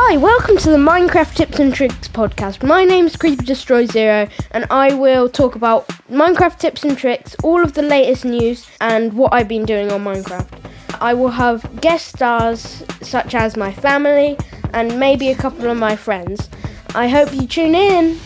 Hi, welcome to the Minecraft Tips and Tricks podcast. My name is Creeper Destroy Zero, and I will talk about Minecraft tips and tricks, all of the latest news, and what I've been doing on Minecraft. I will have guest stars such as my family and maybe a couple of my friends. I hope you tune in.